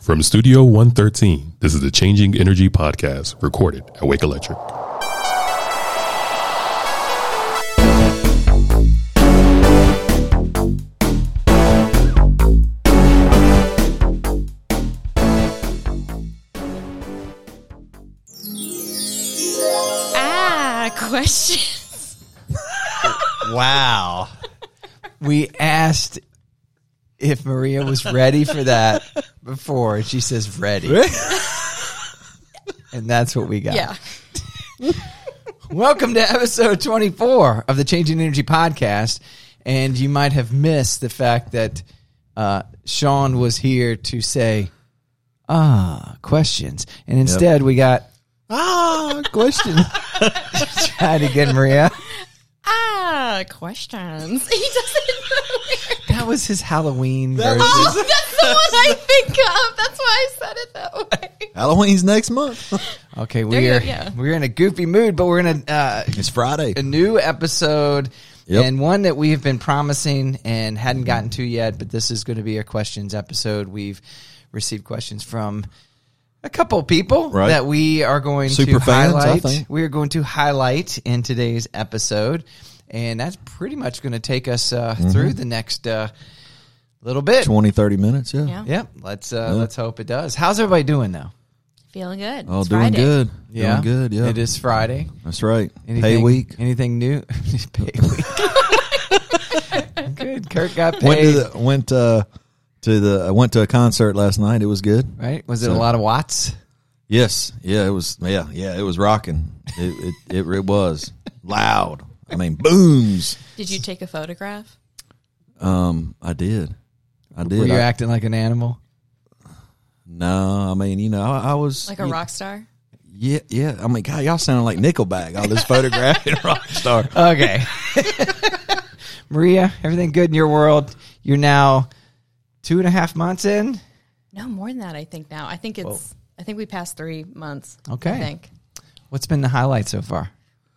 From Studio 113, this is the Changing Energy Podcast, recorded at Wake Electric. Ah, questions. Wow. we asked if Maria was ready for that before, and she says ready. and that's what we got. Yeah. Welcome to episode 24 of the Changing Energy Podcast. And you might have missed the fact that uh, Shawn was here to say, ah, questions. And instead, we got, ah, question. Try it again, Maria. Ah, questions. He doesn't know. That was his Halloween version. Oh, that's the one I think of. That's why I said it that way. Halloween's next month. Okay, There we're go, yeah. we're in a goofy mood, but we're in a uh, it's Friday. a new episode Yep. and one that we have been promising and hadn't gotten to yet. But this is going to be a questions episode. We've received questions from a couple of people Right. that we are going to Super fans, I highlight. think. We are going to highlight in today's episode, and that's pretty much going to take us uh, Mm-hmm. through the next uh, little bit. 20, 30 minutes. Yeah. Yeah. Yep, let's uh, let's hope it does. How's everybody doing though? Feeling good. Oh, It's doing Friday. good. Doing good. Yeah. it is Friday. That's right. Anything, Pay week. Anything new? Pay week. good. Kirk got Went paid. to the, went uh, to the I went to a concert last night. It was good. right? Was it So- a lot of watts? Yes. Yeah. It was. Yeah. Yeah. It was rocking. It it, it, it was loud. I mean, booms. Did you take a photograph? Um, I did. I did. Were you I- acting like an animal? no, I mean, you know, I, I was Like a you- rock star? Yeah, yeah. I mean, God, y'all sounding like Nickelback. All this photographing rock star. Okay. Maria, everything good in your world? You're now two and a half months in. No, more than that, I think now. I think it's, I think we passed three months. Okay. I think. What's been the highlight so far?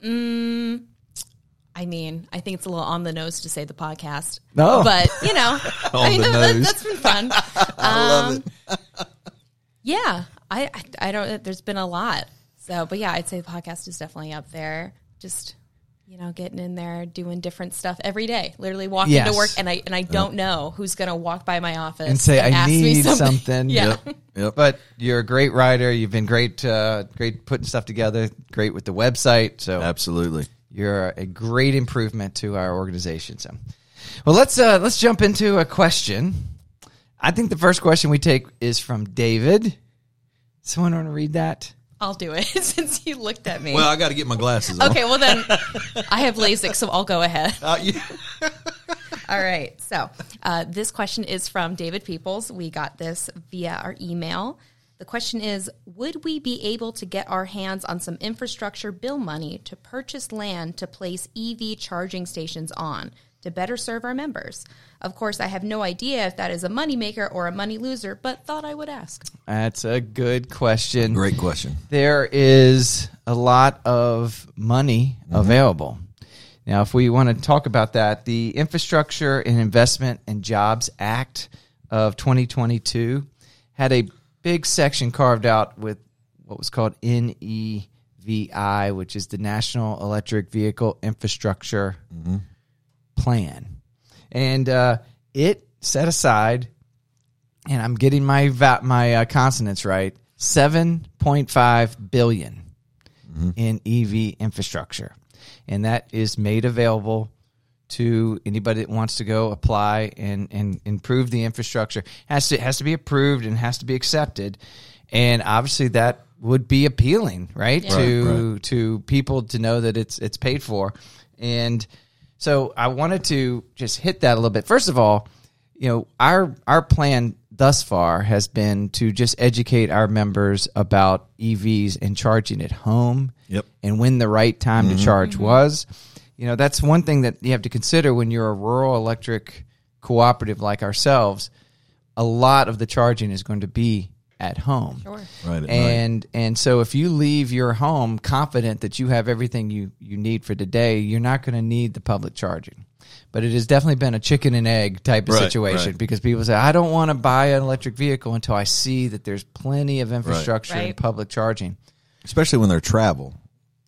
Mm, I mean, I think it's a little on the nose to say the podcast. No. But, you know, I mean, the that, nose. that's been fun. I love it. Yeah, I, I I don't. There's been a lot. So, but yeah, I'd say the podcast is definitely up there. Just you know, getting in there, doing different stuff every day. Literally walking Yes. to work, and I and I don't know who's gonna walk by my office And say, "I ask me need something." Yeah, Yep. Yep. But you're a great writer. You've been great, uh, great putting stuff together. Great with the website. So Absolutely. You're a great improvement to our organization. So, well, let's uh, let's jump into a question. I think the first question we take is from David. Someone want to read that? I'll do it since you looked at me. Well, I got to get my glasses on. okay, well then, I have LASIK, so I'll go ahead. Uh, yeah. All right. So uh, this question is from David Peoples. We got this via our email. The question is Would we be able to get our hands on some infrastructure bill money to purchase land to place EV charging stations on to better serve our members? Of course, I have no idea if that is a moneymaker or a money loser, but thought I would ask. That's a good question. Great question. There is a lot of money mm-hmm. available. Now, if we want to talk about that, the Infrastructure and Investment and Jobs Act of 2022 had a big section carved out with what was called NEVI, which is the National Electric Vehicle Infrastructure Plan. And uh, it set aside, and I'm getting my va- my uh, consonants right, 7.5 billion in EV infrastructure, and that is made available to anybody that wants to go apply and, and improve the infrastructure. has to has to be approved and has to be accepted, and obviously that would be appealing, right, Yeah. to to people to know that it's it's paid for, and so I wanted to just hit that a little bit. First of all, you know our our plan thus far has been to just educate our members about EVs and charging at home Yep. and when the right time to mm-hmm. charge mm-hmm. was. You know, that's one thing that you have to consider when you're a rural electric cooperative like ourselves. A lot of the charging is going to be at home. Sure. Right. at night. And and so if you leave your home confident that you have everything you, you need for today, you're not going to need the public charging. But it has definitely been a chicken and egg type of Right, situation right. because people say, I don't want to buy an electric vehicle until I see that there's plenty of infrastructure and Right. public charging. especially when they're travel.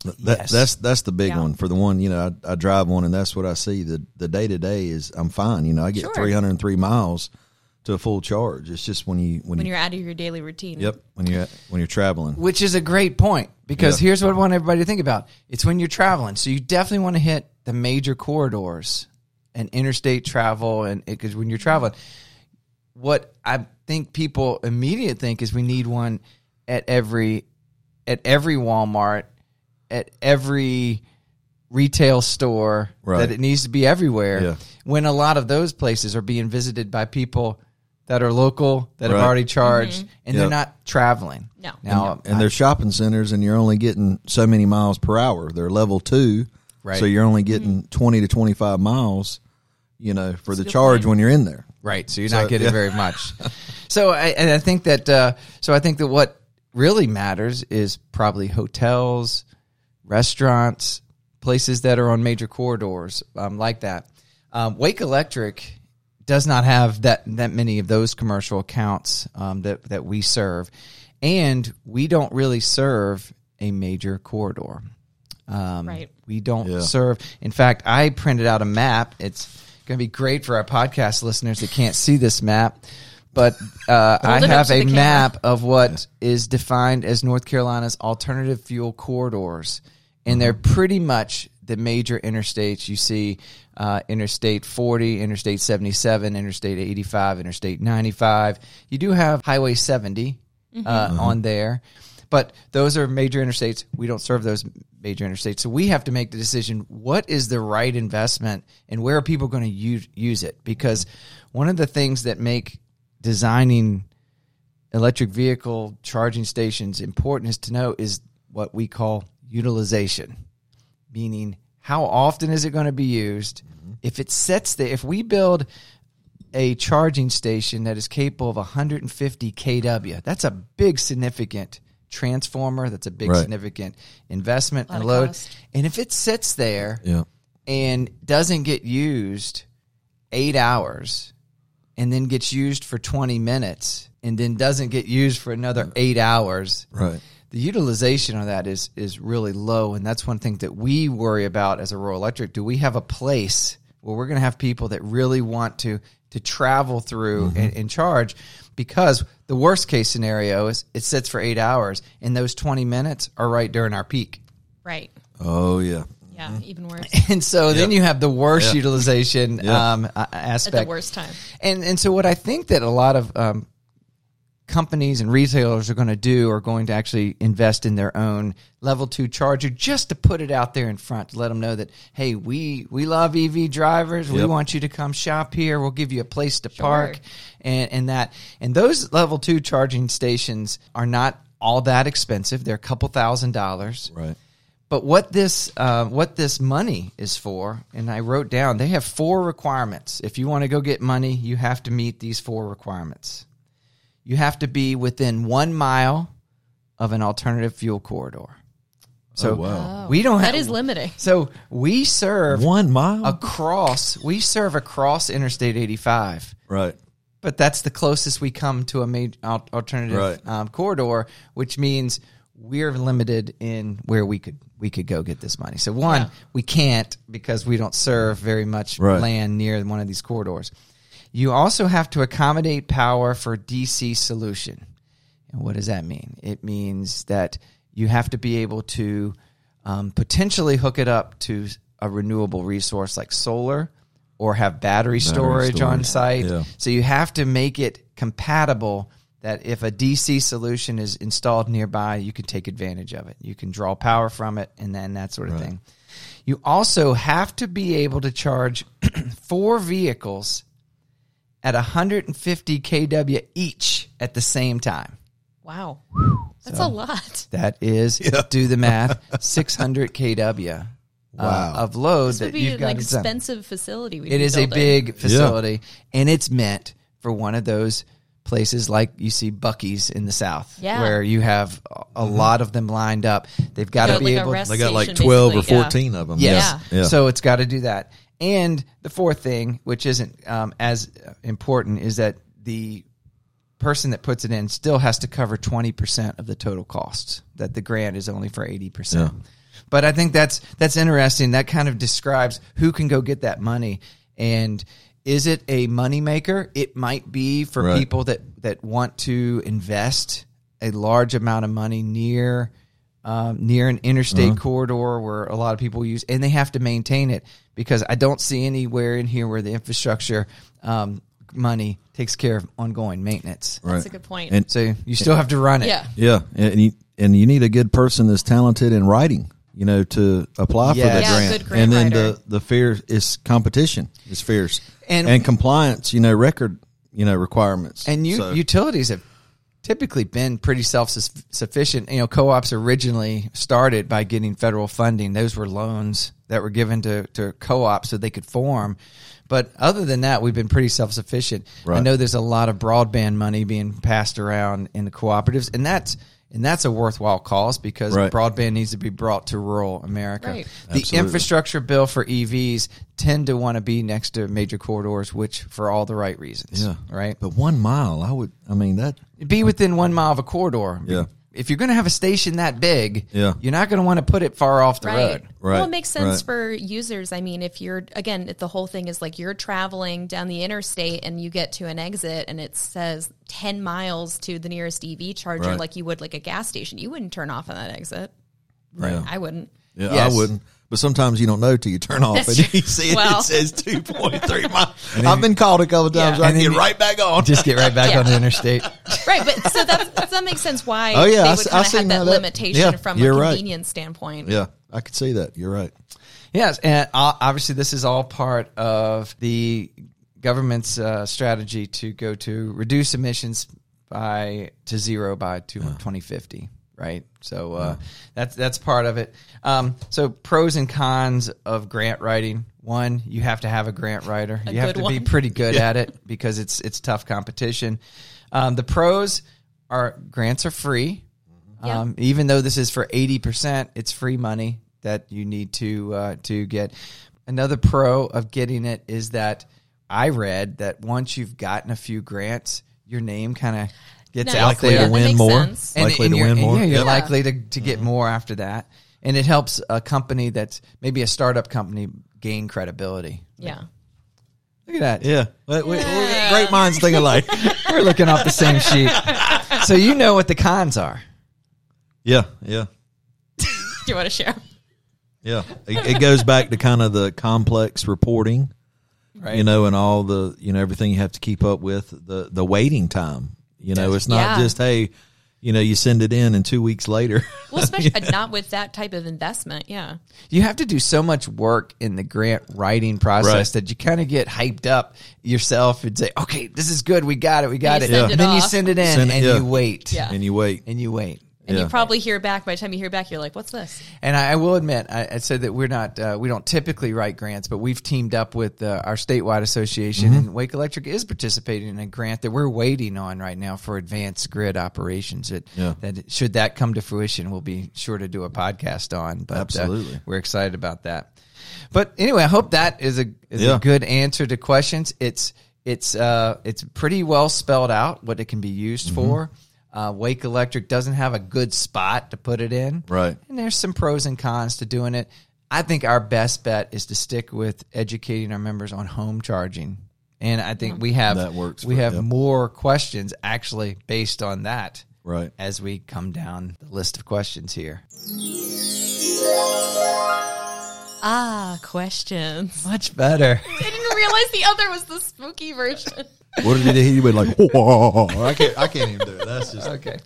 That, Yes. That's that's the big Yeah. one for the one you know I, I drive one and that's what I see the the day to day is I'm fine you know I get Sure. 303 miles to a full charge it's just when you when, when you you're out of your daily routine. yep when you're when you're traveling Which is a great point because Yeah. here's what I want everybody to think about. It's when you're traveling. So you definitely want to hit the major corridors and interstate travel and because when you're traveling, what I think people immediately think is we need one at every at every Walmart, at every retail store, Right. that it needs to be everywhere. Yeah. When a lot of those places are being visited by people that are local, that have already charged, and they're not traveling. No. Now, and they're shopping centers and you're only getting so many miles per hour they're level two Right. so you're only getting 20 to 25 miles you know for the charge point. when you're in there Right. So you're So, not getting yeah. very much. So I, and I think that uh, so I think that what really matters is probably hotels, restaurants, places that are on major corridors um, like that. Um, Wake Electric does not have that that many of those commercial accounts um, that that we serve, and we don't really serve a major corridor. Um, Right. We don't Yeah. serve. In fact, I printed out a map. It's going to be great for our podcast listeners that can't see this map. But uh, I have a the camera. map of what is defined as North Carolina's alternative fuel corridors, and they're pretty much the major interstates. You see uh, Interstate 40, Interstate 77, Interstate 85, Interstate 95. You do have Highway 70 uh, on there, but those are major interstates. We don't serve those major interstates, so we have to make the decision: what is the right investment, and where are people going to use use it? Because one of the things that make designing electric vehicle charging stations important is to know is what we call utilization, meaning how often is it going to be used? Mm-hmm. If it sets there, if we build a charging station that is capable of 150 kW, that's a big significant transformer. That's a big Right. significant investment and load. cost. And if it sits there yeah and doesn't get used eight hours and then gets used for 20 minutes and then doesn't get used for another mm. eight hours right the utilization of that is is really low and that's one thing that we worry about as a rural electric do we have a place where we're going to have people that really want to to travel through and, and charge because the worst case scenario is it sits for eight hours and those 20 minutes are right during our peak Right. oh yeah Yeah. Even worse. and so then you have the worst Yeah. utilization Yeah. um, a- At the worst time. and and so what I think that a lot of um, companies and retailers are going to do are going to actually invest in their own level two charger just to put it out there in front to let them know that hey we we love EV drivers. We want you to come shop here. We'll give you a place to park and and that. And those level two charging stations are not all that expensive. They're a couple thousand dollars. Right. But what this uh, what this money is for, and I wrote down, they have four requirements. If you want to go get money, you have to meet these four requirements. You have to be within one mile of an alternative fuel corridor. So Oh, wow. we don't That have is limiting. So we serve one mile across. We serve across Interstate 85 right but that's the closest we come to a major alternative Right. um, corridor, which means we're limited in where we could we could go get this money. So one, Yeah. we can't because we don't serve very much Right. land near one of these corridors. You also have to accommodate power for DC solution. And what does that mean? It means that you have to be able to um, potentially hook it up to a renewable resource like solar or have battery, storage, on site. Yeah. So you have to make it compatible that if a DC solution is installed nearby, you can take advantage of it. You can draw power from it and then that sort of thing. You also have to be able to charge four vehicles at 150 kW each at the same time. Wow. That's a lot. That is, do the math, 600 kW uh, Wow. of load This would that be you've an got to design. expensive facility. we'd It be is a big facility, and it's meant for one of those places like you see Buc-ee's in the South, Yeah. where you have a- a lot of them lined up. They've got to be like able. rest They got like twelve or basically, yeah. fourteen of them. Yes. Yeah. Yeah. So it's got to do that. And the fourth thing, which isn't um, as important, is that the person that puts it in still has to cover 20% of the total costs, that the grant is only for 80%. But I think that's that's interesting. That kind of describes who can go get that money and is it a moneymaker? It might be for Right. people that that want to invest a large amount of money near um, near an interstate Uh-huh. corridor where a lot of people use, and they have to maintain it because I don't see anywhere in here where the infrastructure um, money takes care of ongoing maintenance. That's a good point. And So you still have to run it. yeah. yeah, and you and you need a good person that's talented in writing. You know, to apply for the Yeah, grant, grant and then writer. the the fear is competition is fierce, And- and compliance. You know, record you know requirements, And you, So- utilities have typically been pretty self sufficient. You know, co-ops originally started by getting federal funding. Those were loans that were given to, to co-ops so they could form. But other than that, we've been pretty self sufficient. I know there's a lot of broadband money being passed around in the cooperatives, and that's and that's a worthwhile cause because Right. broadband needs to be brought to rural America. Right. The Absolutely. infrastructure bill for EVs tend to want to be next to major corridors, which for all the right reasons. yeah, Right But one mile, I would. I mean that. be within one mile of a corridor. Yeah. If you're going to have a station that big, Yeah. you're not going to want to put it far off the Right. road. Right, Well, it makes sense right. for users. I mean, if you're again, the whole thing is like you're traveling down the interstate and you get to an exit and it says ten miles to the nearest EV charger, Right. like you would like a gas station. You wouldn't turn off on that exit. Right. I wouldn't. Yeah, Yes. I wouldn't. But sometimes you don't know till you turn off That's and true. you see it, Well. it says 2.3 miles. I've been called a couple times. Yeah. I And get right back on. Just get right back Yeah. on the interstate. Right, but so that that makes sense why Oh, yeah, they I would see- I kind of have that that- limitation yeah, from a you're right. convenience standpoint. yeah, I could see that. You're right. Yes, and uh, obviously this is all part of the government's uh, strategy to go to reduce emissions by to zero by two- 2050. Right, so uh, that's that's part of it. Um, so pros and cons of grant writing: one, you have to have a grant writer. A you have good to be pretty good at it because it's it's tough competition. Um, the pros are grants are free. Yeah. Um, even though this is for eighty percent, it's free money that you need to uh, to get. Another pro of getting it is that I read that once you've gotten a few grants, your name kind of gets Nice. out Likely there, to win more. sense. and, Likely and to win more. yeah, you're Yeah. likely to, to get mm-hmm. more after that, and it helps a company that's maybe a startup company gain credibility. Yeah. Look at that. Yeah. We- we- we- great minds think alike. We're looking off the same sheet. So you know what the cons are. yeah, yeah. Do you want to share? Yeah, it, it goes back to kind of the complex reporting, Right. you know, and all the you know everything you have to keep up with the the waiting time. You know, it's not Yeah. just hey, you know, you send it in and two weeks later. Well, especially not with that type of investment. Yeah. you have to do so much work in the grant writing process Right. that you kind of get hyped up yourself and say, "Okay, this is good. We got it. We got you it." send And it then you send it in Send it- and yeah. you wait. Yeah. and you wait. And you wait. And Yeah. you probably hear back by the time you hear back, you're like, "What's this?" And I, I will admit, I, I said that we're not, uh, we don't typically write grants, but we've teamed up with uh, our statewide association, Mm-hmm. and Wake Electric is participating in a grant that we're waiting on right now for advanced grid operations. That, Yeah. that should that come to fruition, we'll be sure to do a podcast on. But uh, Absolutely. we're excited about that. But anyway, I hope that is a is Yeah. a good answer to questions. It's it's uh it's pretty well spelled out what it can be used Mm-hmm. for. Uh, Wake Electric doesn't have a good spot to put it in, Right. and there's some pros and cons to doing it. I think our best bet is to stick with educating our members on home charging. And I think we have That works we for- have yep. more questions actually based on that Right. as we come down the list of questions here. Ah, questions. Much better. I didn't realize the other was the spooky version. What did he do? He went like, Whoa. I can't. I can't even do it. That's just Okay.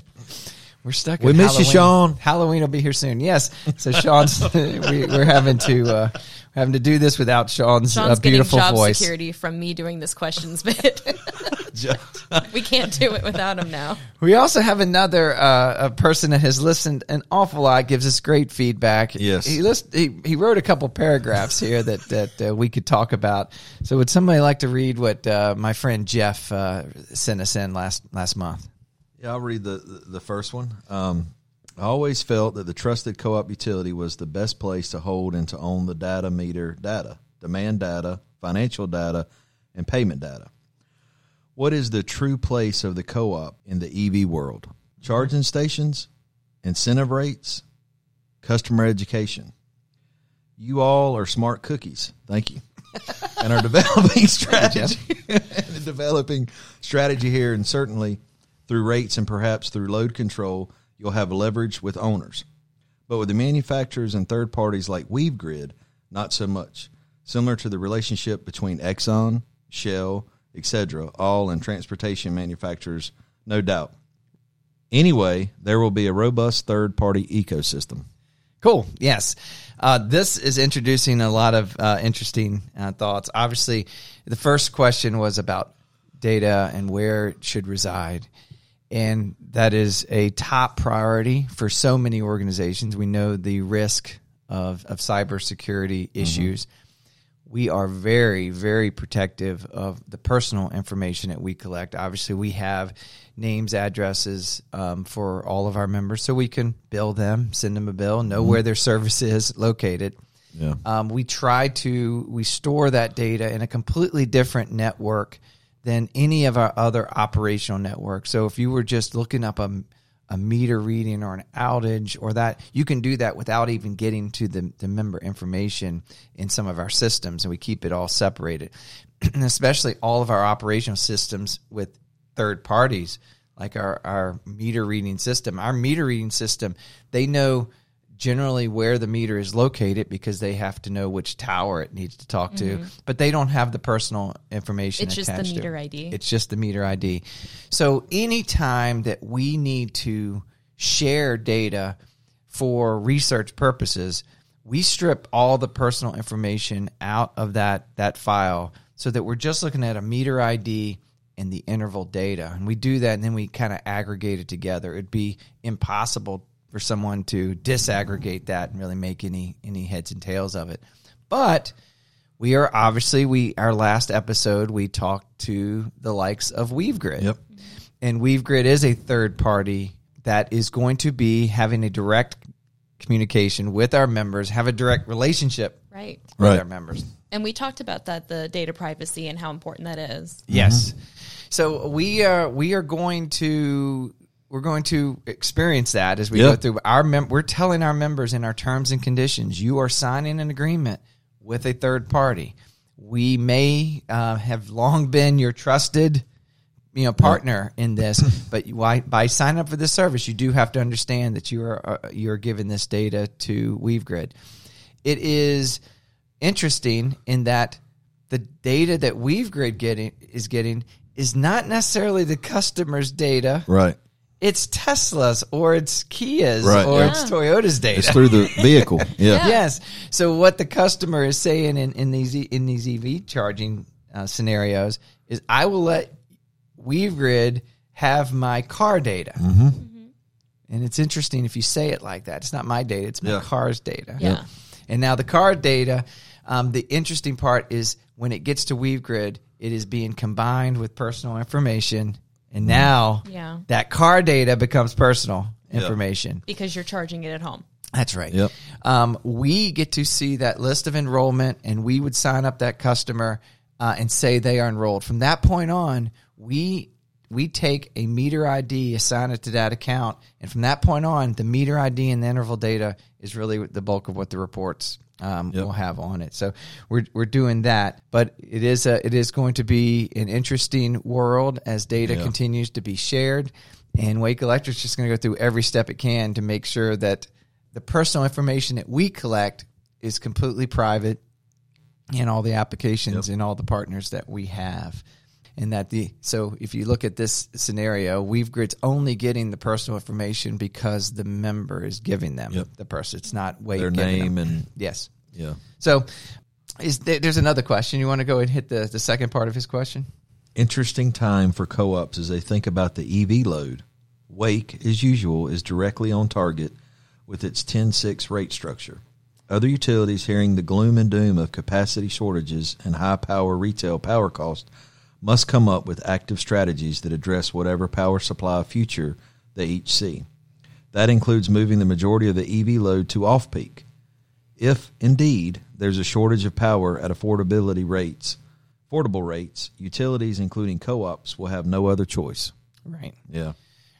We're stuck. We at miss you, Shawn. Halloween will be here soon. Yes. So Shawn's we, we're having to uh, having to do this without Shawn's, Shawn's uh, beautiful job voice. security from me doing this questions bit. we can't do it without him now. We also have another uh, a person that has listened an awful lot, gives us great feedback. Yes. he list, he, he wrote a couple paragraphs here that that uh, we could talk about. So, would somebody like to read what uh, my friend Jeff uh, sent us in last last month? Yeah, I'll read the the, the first one. Um, I always felt that the trusted co-op utility was the best place to hold and to own the data meter data, demand data, financial data, and payment data. What is the true place of the co-op in the EV world? Charging stations, incentive rates, customer education. You all are smart cookies. Thank you. and are developing strategy and developing strategy here and certainly through rates and perhaps through load control, you'll have leverage with owners. But with the manufacturers and third parties like WeaveGrid, not so much. Similar to the relationship between Exxon, Shell, etc., all in transportation manufacturers, no doubt. Anyway, there will be a robust third party ecosystem. Cool. Yes. Uh, this is introducing a lot of uh, interesting uh, thoughts. Obviously, the first question was about data and where it should reside. And that is a top priority for so many organizations. We know the risk of, of cybersecurity issues. We are very, very protective of the personal information that we collect. Obviously, we have names, addresses um, for all of our members, so we can bill them, send them a bill, know where their service is located. Yeah. Um, we try to we store that data in a completely different network than any of our other operational networks. So if you were just looking up a, a meter reading or an outage or that, you can do that without even getting to the, the member information in some of our systems, and we keep it all separated. and especially all of our operational systems with third parties, like our, our meter reading system. Our meter reading system, they know generally where the meter is located because they have to know which tower it needs to talk to, but they don't have the personal information. Mm-hmm. It's just the meter it. ID. It's just the meter ID. So anytime that we need to share data for research purposes, we strip all the personal information out of that that file so that we're just looking at a meter ID and the interval data. And we do that and then we kind of aggregate it together. It'd be impossible for someone to disaggregate that and really make any any heads and tails of it. But we are obviously we our last episode we talked to the likes of WeaveGrid. Yep. And WeaveGrid is a third party that is going to be having a direct communication with our members, have a direct relationship Right. with Right. our members. And we talked about that, the data privacy and how important that is. Yes. So we are we are going to we're going to experience that as we Yep. go through our mem- we're telling our members in our terms and conditions you are signing an agreement with a third party. We may uh, have long been your trusted you know partner in this, but you- why, by signing up for this service, you do have to understand that you are uh, you're giving this data to WeaveGrid. It is interesting in that the data that WeaveGrid getting is getting is not necessarily the customer's data. Right. It's Tesla's or it's Kia's Right, or yeah. it's Toyota's data. It's through the vehicle. Yeah. Yes. So what the customer is saying in, in these E- in these EV charging uh, scenarios is, I will let WeaveGrid have my car data. Mm-hmm. And it's interesting if you say it like that. It's not my data; it's my Yeah. car's data. Yeah. And now the car data. Um, the interesting part is when it gets to WeaveGrid, it is being combined with personal information, and now Yeah. that car data becomes personal Yeah. information. Because you're charging it at home. That's right. Yep. Um, we get to see that list of enrollment, and we would sign up that customer uh, and say they are enrolled. From that point on, we we take a meter ID, assign it to that account, and from that point on, the meter ID and the interval data is really the bulk of what the reports um, Yep. will have on it. So we're we're doing that, but it is a it is going to be an interesting world as data Yeah. continues to be shared, and Wake Electric's just going to go through every step it can to make sure that the personal information that we collect is completely private in all the applications and all the partners that we have. In that the so if you look at this scenario, WeaveGrid's only getting the personal information because the member is giving them Yep. the person. It's not Wade Their name them. and yes. yeah. So is there, there's another question. You want to go and hit the the second part of his question? Interesting time for co-ops as they think about the EV load. Wake, as usual, is directly on target with its 10-6 rate structure. Other utilities hearing the gloom and doom of capacity shortages and high power retail power cost must come up with active strategies that address whatever power supply future they each see. That includes moving the majority of the EV load to off peak. If indeed there's a shortage of power at affordability rates, affordable rates, utilities including co-ops will have no other choice. Right. Yeah.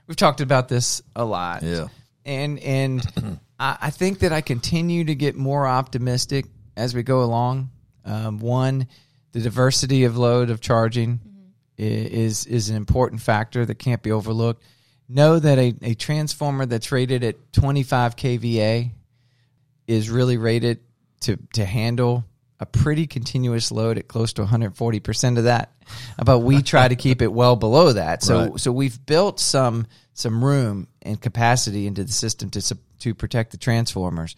We've talked about this a lot. Yeah. And and I, I think that I continue to get more optimistic as we go along. Um, one, the diversity of load of charging i- is is an important factor that can't be overlooked. Know that a, a transformer that's rated at 25 kVA is really rated to to handle a pretty continuous load at close to 140% of that. But we try to keep it well below that. So Right. so we've built some some room and capacity into the system to to protect the transformers.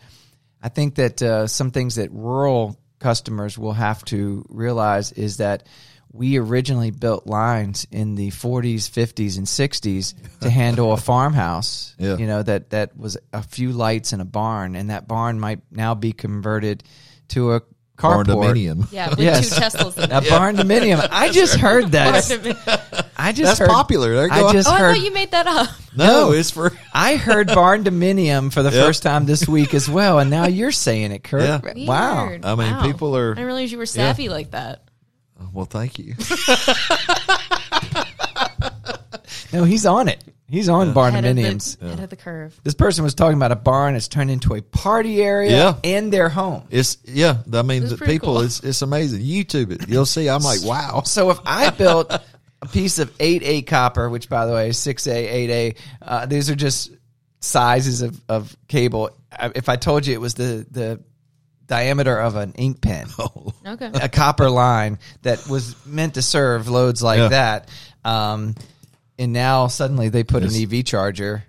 I think that uh, some things that rural customers will have to realize is that we originally built lines in the 40s, 50s, and 60s to handle a farmhouse. Yeah. You know that that was a few lights in a barn, and that barn might now be converted to a carport. Barndominium. Yeah, with Yes. two Teslas in A barn dominium. I just heard that. I just That's heard, popular. There you I go. just Oh, I heard. thought you made that up. No, it's for I heard barn dominium for the Yep. first time this week as well, and now you're saying it, Kirk. Yeah. Wow. Weird. I mean, Wow. people are- I didn't realize you were savvy like that. well, thank you. No, he's on it. He's on barn Head of, head of the curve. This person was talking about a barn that's turned into a party area Yeah. and their home. It's yeah. I mean, the people. cool. It's it's amazing. YouTube it. You'll see. I'm like, wow. So if I built a piece of 8A copper, which by the way is 6A, 8A, uh, these are just sizes of, of cable. If I told you it was the, the diameter of an ink pen, Okay. a copper line that was meant to serve loads like Yeah. that. Um, and now suddenly they put Yes. an EV charger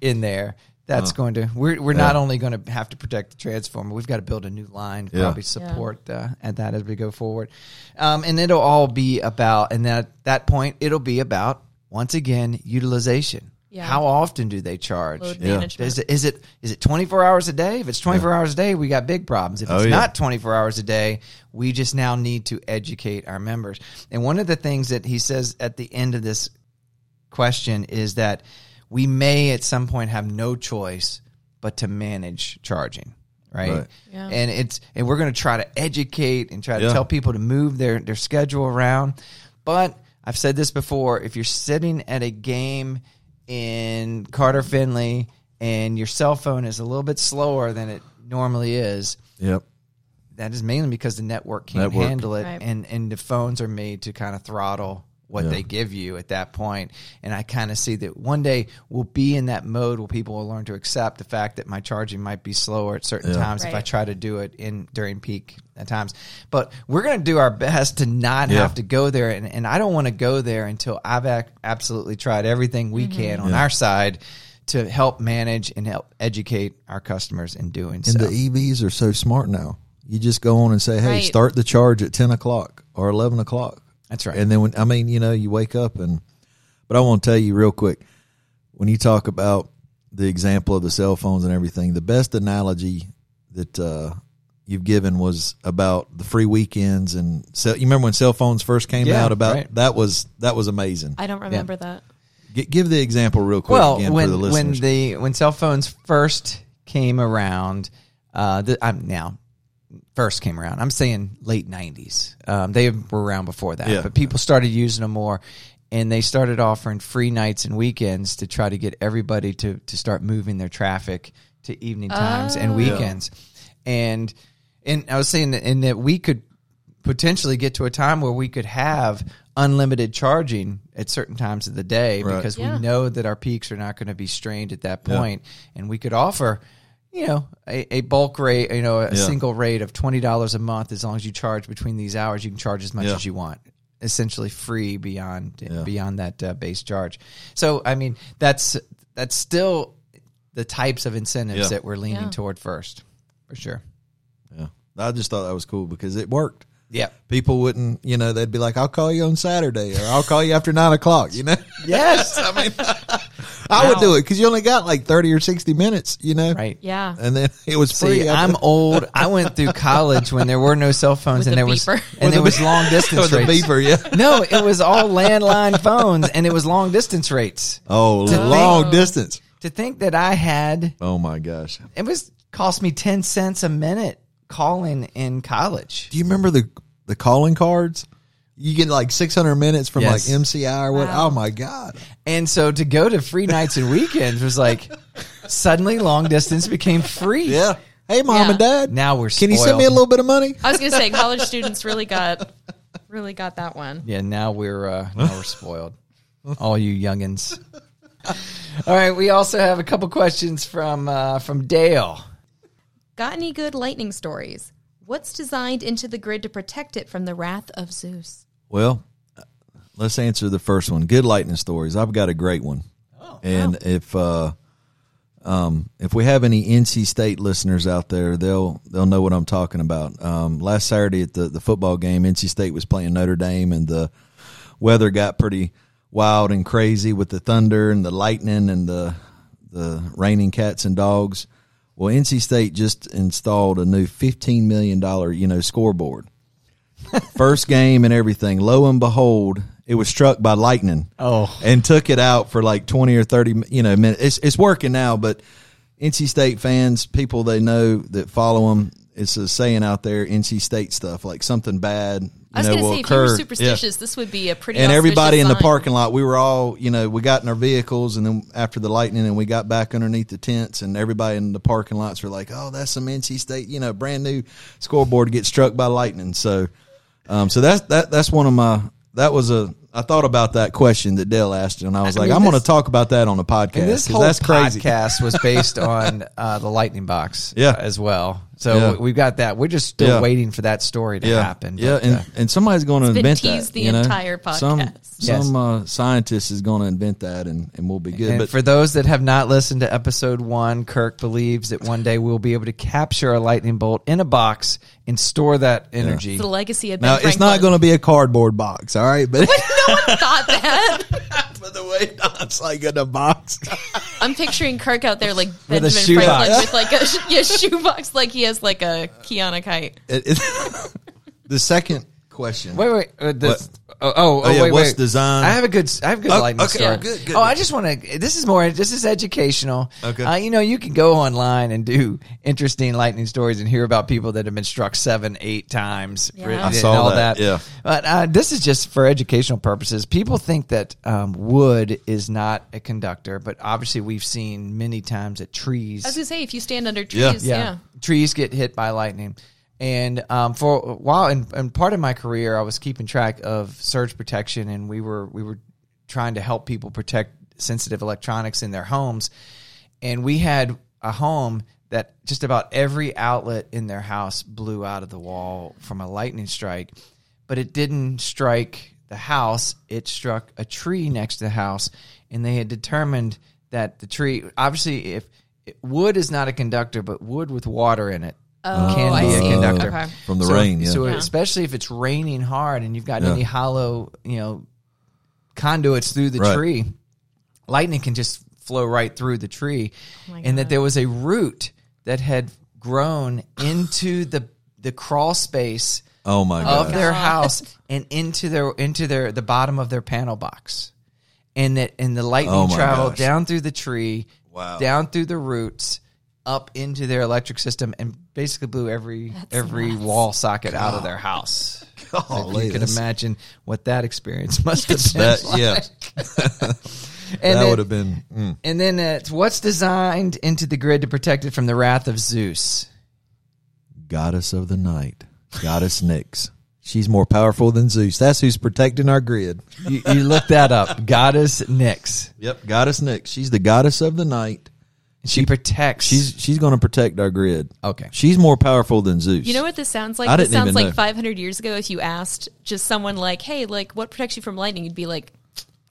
in there. That's going to we're we're not only going to have to protect the transformer, we've got to build a new line to Yeah. probably support uh, at that as we go forward. Um, and it'll all be about and at that point it'll be about once again utilization. Yeah. How often do they charge? Load Yeah. Is it is it is it 24 hours a day? If it's 24 hours a day, we got big problems. If Oh, it's yeah. not 24 hours a day, we just now need to educate our members. And one of the things that he says at the end of this question is that we may at some point have no choice but to manage charging. Right. Right. Yeah. And it's and we're going to try to educate and try to Yeah. tell people to move their their schedule around. But I've said this before, if you're sitting at a game in Carter Finley and your cell phone is a little bit slower than it normally is, Yep. that is mainly because the network can't Network. handle it Right. and and the phones are made to kind of throttle what Yeah. they give you at that point and i kind of see that one day we'll be in that mode where people will learn to accept the fact that my charging might be slower at certain Yeah. times if i try to do it in during peak at times but we're going to do our best to not Yeah. have to go there and, and i don't want to go there until i've ac- absolutely tried everything we mm-hmm. can on Yeah. our side to help manage and help educate our customers in doing And so the EVs are so smart now. You just go on and say, "Hey, Right. start the charge at ten o'clock or eleven o'clock." That's right. And then when I mean, you know, you wake up and. But I want to tell you real quick, when you talk about the example of the cell phones and everything, the best analogy that uh, you've given was about the free weekends and cell, you remember when cell phones first came Yeah, out about right. that was that was amazing. I don't remember that. G- give the example real quick well, again when for the when the when cell phones first came around, uh, the, I'm now first came around. I'm saying late '90s. Um, they were around before that, Yeah. but people started using them more, and they started offering free nights and weekends to try to get everybody to to start moving their traffic to evening times and Oh. weekends, and and I was saying that, and that we could potentially get to a time where we could have unlimited charging at certain times of the day Right. because Yeah. we know that our peaks are not going to be strained at that point, and we could offer you know a, a bulk rate you know a Yeah. single rate of $20 a month as long as you charge between these hours you can charge as much Yeah. as you want essentially free beyond Yeah. beyond that uh, base charge. So I mean that's that's still the types of incentives Yeah. that we're leaning Yeah. toward first, for sure. Yeah, I just thought that was cool because it worked. Yeah. People wouldn't, you know, they'd be like, "I'll call you on Saturday," or "I'll call you after nine o'clock." You know, Yes. I mean, I would do it because you only got like thirty or sixty minutes, you know, right. Yeah. And then it was free. See, I'm old. I went through college when there were no cell phones With and a there was beeper. and there was long distance with the rates. beeper, yeah. No, it was all landline phones and it was long distance rates. Oh, To long think- distance. To think that I had Oh my gosh. it was cost me 10 cents a minute calling in college. Do you remember the the calling cards? You get like six hundred minutes from Yes. like MCI or what? Wow. Oh my god. And so to go to free nights and weekends was like suddenly long distance became free. Yeah. Hey, mom Yeah. and dad. Now we're Can you send me a little bit of money? I was gonna say college students really got really got that one. Yeah, now we're uh, now we're spoiled. All you youngins. All right, we also have a couple questions from uh, from Dale. Got any good lightning stories? What's designed into the grid to protect it from the wrath of Zeus? Well, let's answer the first one. Good lightning stories. I've got a great one. Oh, and if uh, um, if we have any NC State listeners out there, they'll they'll know what I'm talking about. Um, last Saturday at the the football game, NC State was playing Notre Dame, and the weather got pretty wild and crazy with the thunder and the lightning and the the raining cats and dogs. Well, NC State just installed a new fifteen million dollar you know scoreboard. First game and everything. Lo and behold, it was struck by lightning. Oh. and took it out for like twenty or thirty you know minutes. It's it's working now, but NC State fans, people they know that follow them, it's a saying out there, NC State stuff like something bad. You I was know, gonna will say if you occur. were Yeah superstitious, this would be a pretty and everybody auspicious in the parking lot, we were all, you know, we got in our vehicles, and then after the lightning, and we got back underneath the tents, and everybody in the parking lots were like, "Oh, that's some NC State, you know, brand new scoreboard to get struck by lightning." So, um, so that's that that's one of my that was a I thought about that question that Dale asked, and I was I like, mean, I'm going to talk about that on the podcast. This whole that's crazy. podcast was based on uh, the lightning box, Yeah. as well. So Yeah. we've got that. We're just still Yeah. waiting for that story to yeah, happen. Yeah, but, and, uh, and somebody's going to been invent teased that. the you know? entire Some podcast. Yes. some uh, scientist is going to invent that, and, and we'll be good. and but for those that have not listened to episode one, Kirk believes that one day we'll be able to capture a lightning bolt in a box and store that energy. It's the legacy of Ben now it's not going to be a cardboard box, all right? But no one thought that. By the way it's like in a box. I'm picturing Kirk out there like With Benjamin shoebox. Franklin with like a sh- yeah, shoebox, like he has like a Kiana kite. It- it- the second question. Wait, wait. Uh, this, What? oh, oh, oh, yeah, wait, what's wait. design? I have a good. I have a good Oh, lightning okay, story. good, good, oh, I just want to. This is more. This is educational. Okay. Uh, you know, you can go online and do interesting lightning stories and hear about people that have been struck seven, eight times. Yeah. I and saw all that, yeah. But uh, this is just for educational purposes. People think that um, wood is not a conductor, but obviously we've seen many times that trees. I was gonna say if you stand under Yeah. trees, yeah. Trees get hit by lightning. And um, for a while, and, and part of my career, I was keeping track of surge protection, and we were we were trying to help people protect sensitive electronics in their homes. And we had a home that just about every outlet in their house blew out of the wall from a lightning strike, but it didn't strike the house; it struck a tree next to the house, and they had determined that the tree, obviously, if wood is not a conductor, but wood with water in it Oh, can I be a conductor Okay. From the so, rain, yeah. So Yeah. especially if it's raining hard and you've got Yeah. any hollow, you know, conduits through the Right. tree, lightning can just flow right through the tree. Oh my and that there was a root that had grown into the the crawl space oh my God. of their house and into their into their the bottom of their panel box. And that and the lightning Oh traveled gosh. down through the tree, Wow. down through the roots, up into their electric system, and basically blew every That's every nuts. wall socket out of their house. So Golly, you can imagine what that experience must have been. that like. yeah. and that then, would have been mm. And then it's what's designed into the grid to protect it from the wrath of Zeus. goddess of the night, goddess Nyx. She's more powerful than Zeus. That's who's protecting our grid. You, you look that up, Goddess Nyx. Yep, goddess Nyx. She's the goddess of the night. She protects. She's she's going to protect our grid. Okay. She's more powerful than Zeus. You know what this sounds like? I this didn't sounds even like know. 500 years ago. If you asked just someone like, "Hey, like, what protects you from lightning?" You'd be like,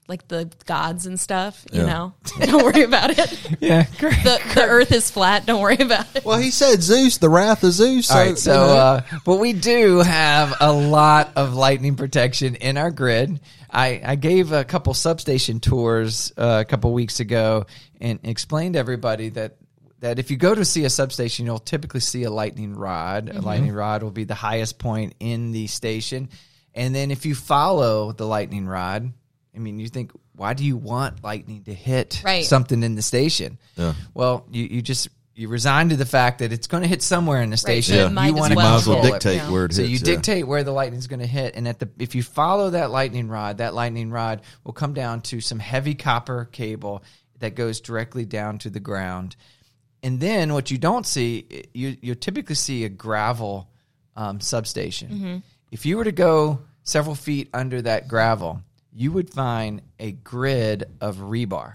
"Like the gods and stuff." You Yeah. know, don't worry about it. yeah, great. The the Earth is flat. Don't worry about it. Well, he said Zeus, the wrath of Zeus. All right, so you know. uh, but we do have a lot of lightning protection in our grid. I, I gave a couple substation tours uh, a couple weeks ago and explained to everybody that that if you go to see a substation, you'll typically see a lightning rod. A lightning rod will be the highest point in the station, and then if you follow the lightning rod, I mean, you think, why do you want lightning to hit Right. something in the station? Yeah. Well, you, you just you resign to the fact that it's going to hit somewhere in the station. so it Yeah. might You wanna well might as well dictate yeah. where it so hits. you yeah. dictate where the lightning's going to hit, and at the if you follow that lightning rod, that lightning rod will come down to some heavy copper cable that goes directly down to the ground. And then what you don't see, you you typically see a gravel um, substation. If you were to go several feet under that gravel, you would find a grid of rebar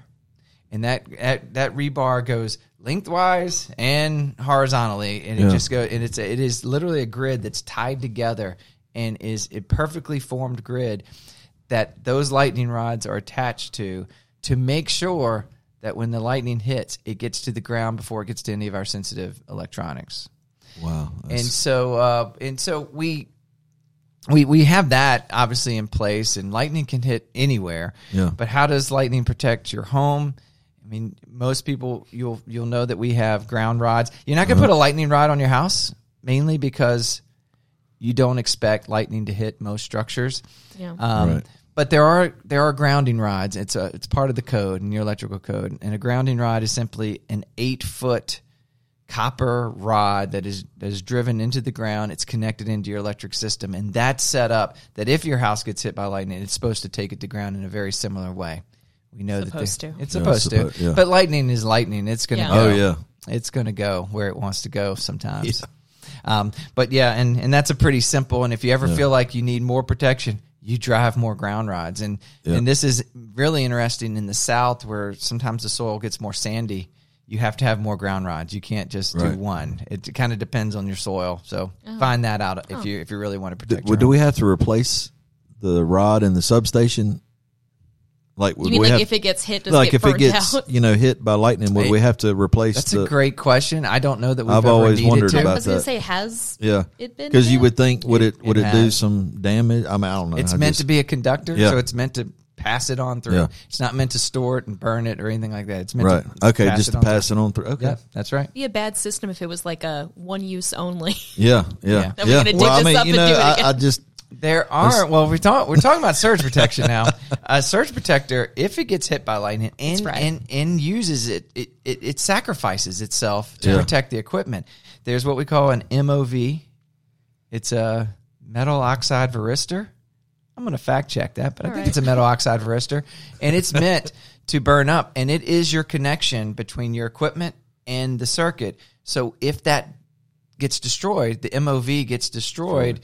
and that that, that rebar goes lengthwise and horizontally, and it Yeah. just go and it's a, it is literally a grid that's tied together and is a perfectly formed grid that those lightning rods are attached to to make sure that when the lightning hits, it gets to the ground before it gets to any of our sensitive electronics Wow. and so uh, and so we we we have that obviously in place and lightning can hit anywhere Yeah. but how does lightning protect your home i mean most people you'll you'll know that we have ground rods you're not going to Uh-huh. put a lightning rod on your house mainly because you don't expect lightning to hit most structures Yeah. um, Right. But there are there are grounding rods. It's a it's part of the code in your electrical code, and a grounding rod is simply an eight foot copper rod that is that is driven into the ground. It's connected into your electric system, and that's set up that if your house gets hit by lightning, it's supposed to take it to ground in a very similar way. We know Supposed that to. they- it's Yeah, supposed to, yeah. but lightning is lightning. It's gonna Yeah. go. Oh, yeah. it's gonna go where it wants to go sometimes. Um, but yeah, and, and that's a pretty simple. And if you ever feel like you need more protection, you drive more ground rods. And Yeah. and this is really interesting in the South where sometimes the soil gets more sandy. You have to have more ground rods. You can't just do one. It kind of depends on your soil. So uh-huh. find that out if oh. you if you really want to Do, protect. well, your do we have to replace the rod in the substation? Like, would You mean we like have, if it gets hit, does like it if it gets out? you know hit by lightning, would Hey, we have to replace That's the? a great question. I don't know that we've I've ever always needed wondered to. I about was going to that. say, has yeah, it been? because you would think would it, It- would it it, do some damage? I mean, I don't know. It's I meant just- to be a conductor, Yeah. so it's meant to pass it on through. Yeah. It's not meant to store it and burn it or anything like that. It's meant to right. to Okay, pass just it to on pass through. it on through. Okay. Yeah, that's right. be a bad system if it was like a one use only. Yeah, yeah, Yeah. yeah. Then we're gonna dig well, I mean, up you know, I. I just There are well, we're talking we're talking about surge protection now. A uh, surge protector, if it gets hit by lightning and right. and, and uses it, it, it, it sacrifices itself to Yeah. protect the equipment. There's what we call an MOV. It's a metal oxide varistor. I'm going to fact check that, but I think right. it's a metal oxide varistor, and it's meant to burn up, and it is your connection between your equipment and the circuit. So if that gets destroyed, the MOV gets destroyed,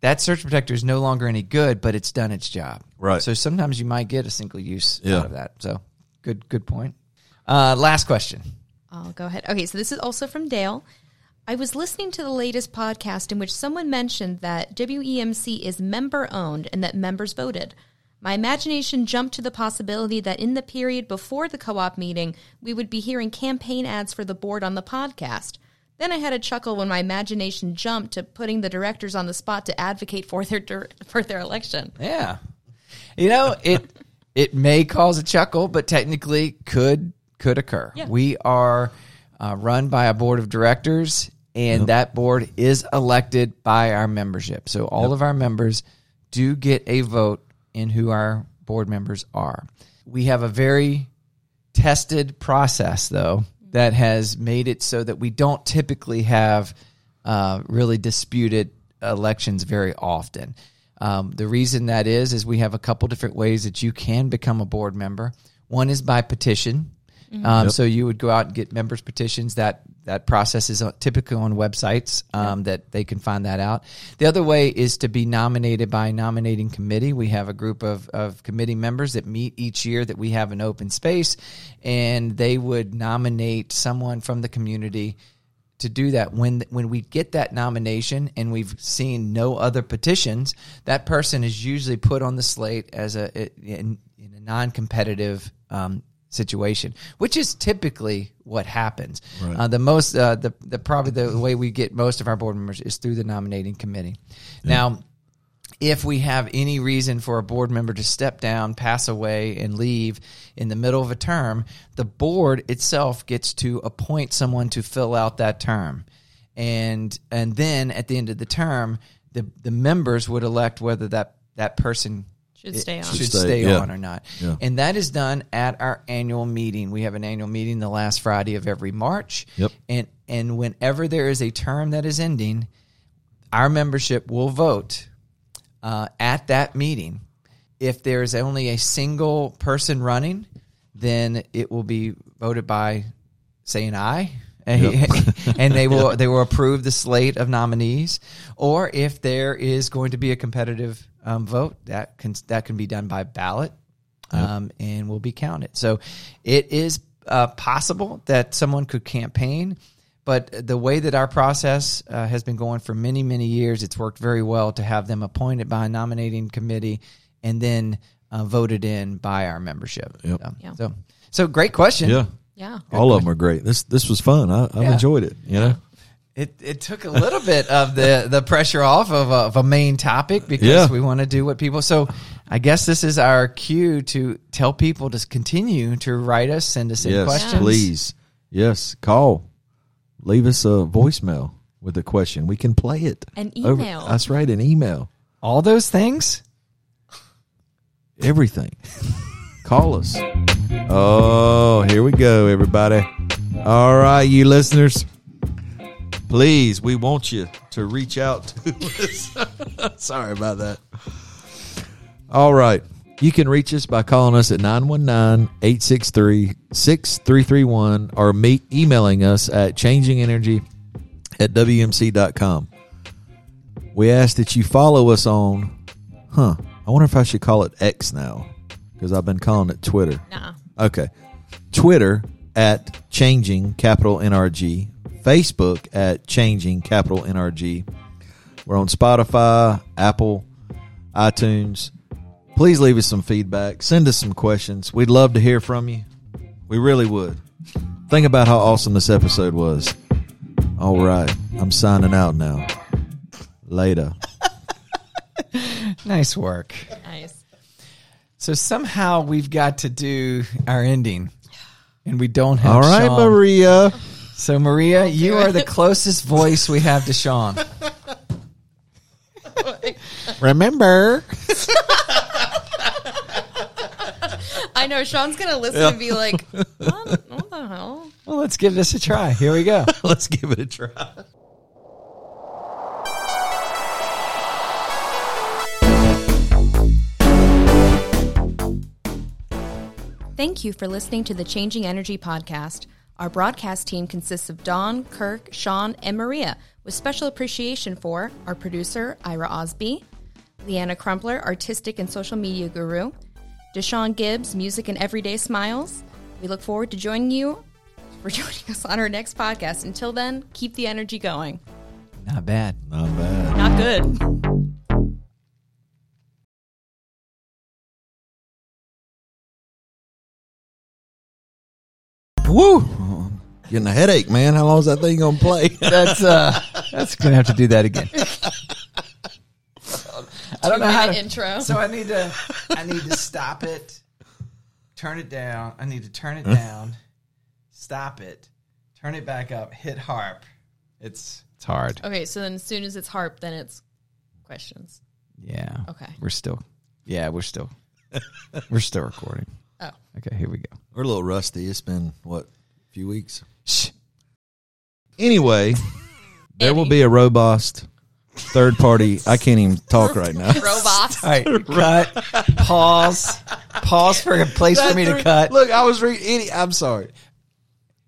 that surge protector is no longer any good, but it's done its job. Right. So sometimes you might get a single use Yeah. out of that. So good, good point. Uh, last question. I'll go ahead. Okay, so this is also from Dale. I was listening to the latest podcast in which someone mentioned that WEMC is member owned and that members voted. My imagination jumped to the possibility that in the period before the co op meeting, we would be hearing campaign ads for the board on the podcast. Then I had a chuckle when my imagination jumped to putting the directors on the spot to advocate for their dir- for their election. Yeah. You know, it it may cause a chuckle, but technically could could occur. Yeah. We are uh, run by a board of directors, and that board is elected by our membership. So all of our members do get a vote in who our board members are. We have a very tested process though that has made it so that we don't typically have uh, really disputed elections very often. Um, the reason that is is we have a couple different ways that you can become a board member. One is by petition. Um, So you would go out and get members petitions. That that process is typically on websites um, that they can find that out. The other way is to be nominated by a nominating committee. We have a group of, of committee members that meet each year that we have an open space, and they would nominate someone from the community to do that when when we get that nomination and we've seen no other petitions that person is usually put on the slate as a in, in a non-competitive um, situation which is typically what happens. Uh, the most uh, the, the probably the way we get most of our board members is through the nominating committee. Now if we have any reason for a board member to step down, pass away, and leave in the middle of a term, the board itself gets to appoint someone to fill out that term. And and then at the end of the term, the the members would elect whether that that person Should stay on. should Should stay, stay yeah. on or not. Yeah. And that is done at our annual meeting. We have an annual meeting the last Friday of every March. Yep. And and whenever there is a term that is ending, our membership will vote uh, at that meeting. If there is only a single person running, then it will be voted by saying aye. and they will they will approve the slate of nominees, or if there is going to be a competitive um, vote, that can that can be done by ballot, um, and will be counted. So, it is uh, possible that someone could campaign, but the way that our process uh, has been going for many many years, it's worked very well to have them appointed by a nominating committee and then uh, voted in by our membership. Yep. So, Yeah. so, so great question. Yeah. Yeah. All of them are great. This this was fun. I, I've Yeah. enjoyed it. You know. It it took a little bit of the the pressure off of a, of a main topic because Yeah. we want to do what people. So I guess this is our cue to tell people to continue to write us, send us in questions. please. Yes, call. Leave us a voicemail with a question. We can play it. An Over- email. that's right, an email. All those things. Everything. call us. Oh, here we go, everybody. All right, you listeners. Please, we want you to reach out to us. Sorry about that. All right. You can reach us by calling us at 919-863-6331 or me- emailing us at changingenergy at wmc.com. We ask that you follow us on, huh, I wonder if I should call it X now because I've been calling it Twitter. Nah. Okay. Twitter at changing capital NRG. Facebook at changing capital NRG. We're on Spotify, Apple, iTunes. Please leave us some feedback. Send us some questions. We'd love to hear from you. We really would. Think about how awesome this episode was. All right. I'm signing out now. Later. Nice work. Nice. So somehow we've got to do our ending, and we don't have. All right, Shawn. Maria. So Maria, you are the closest voice we have to Shawn. Remember. I know Shawn's gonna listen and be like, what, what the hell? Well, let's give this a try. Here we go. Let's give it a try. Thank you for listening to the Changing Energy podcast. Our broadcast team consists of Don, Kirk, Shawn, and Maria, with special appreciation for our producer, Ira Osby, Leanna Crumpler, artistic and social media guru, Deshaun Gibbs, music and everyday smiles. We look forward to joining you for joining us on our next podcast. Until then, keep the energy going. Not bad. Not bad. Not good. Woo! Getting a headache, man. How long is that thing gonna play? That's uh, that's gonna have to do that again. I don't know how to. intro. So I need to. I need to stop it. Turn it down. I need to turn it down. Stop it. Turn it back up. Hit harp. It's it's hard. Okay, so then as soon as it's harp, then it's questions. Yeah. Okay. We're still. Yeah, we're still. we're still recording. Oh. Okay, here we go. We're a little rusty. It's been what a few weeks. Shh. Anyway, there will be a robust third party. I can't even talk right now. Robots. All right, cut. Pause. Pause for a place for me to cut. Look, I was reading. I'm sorry.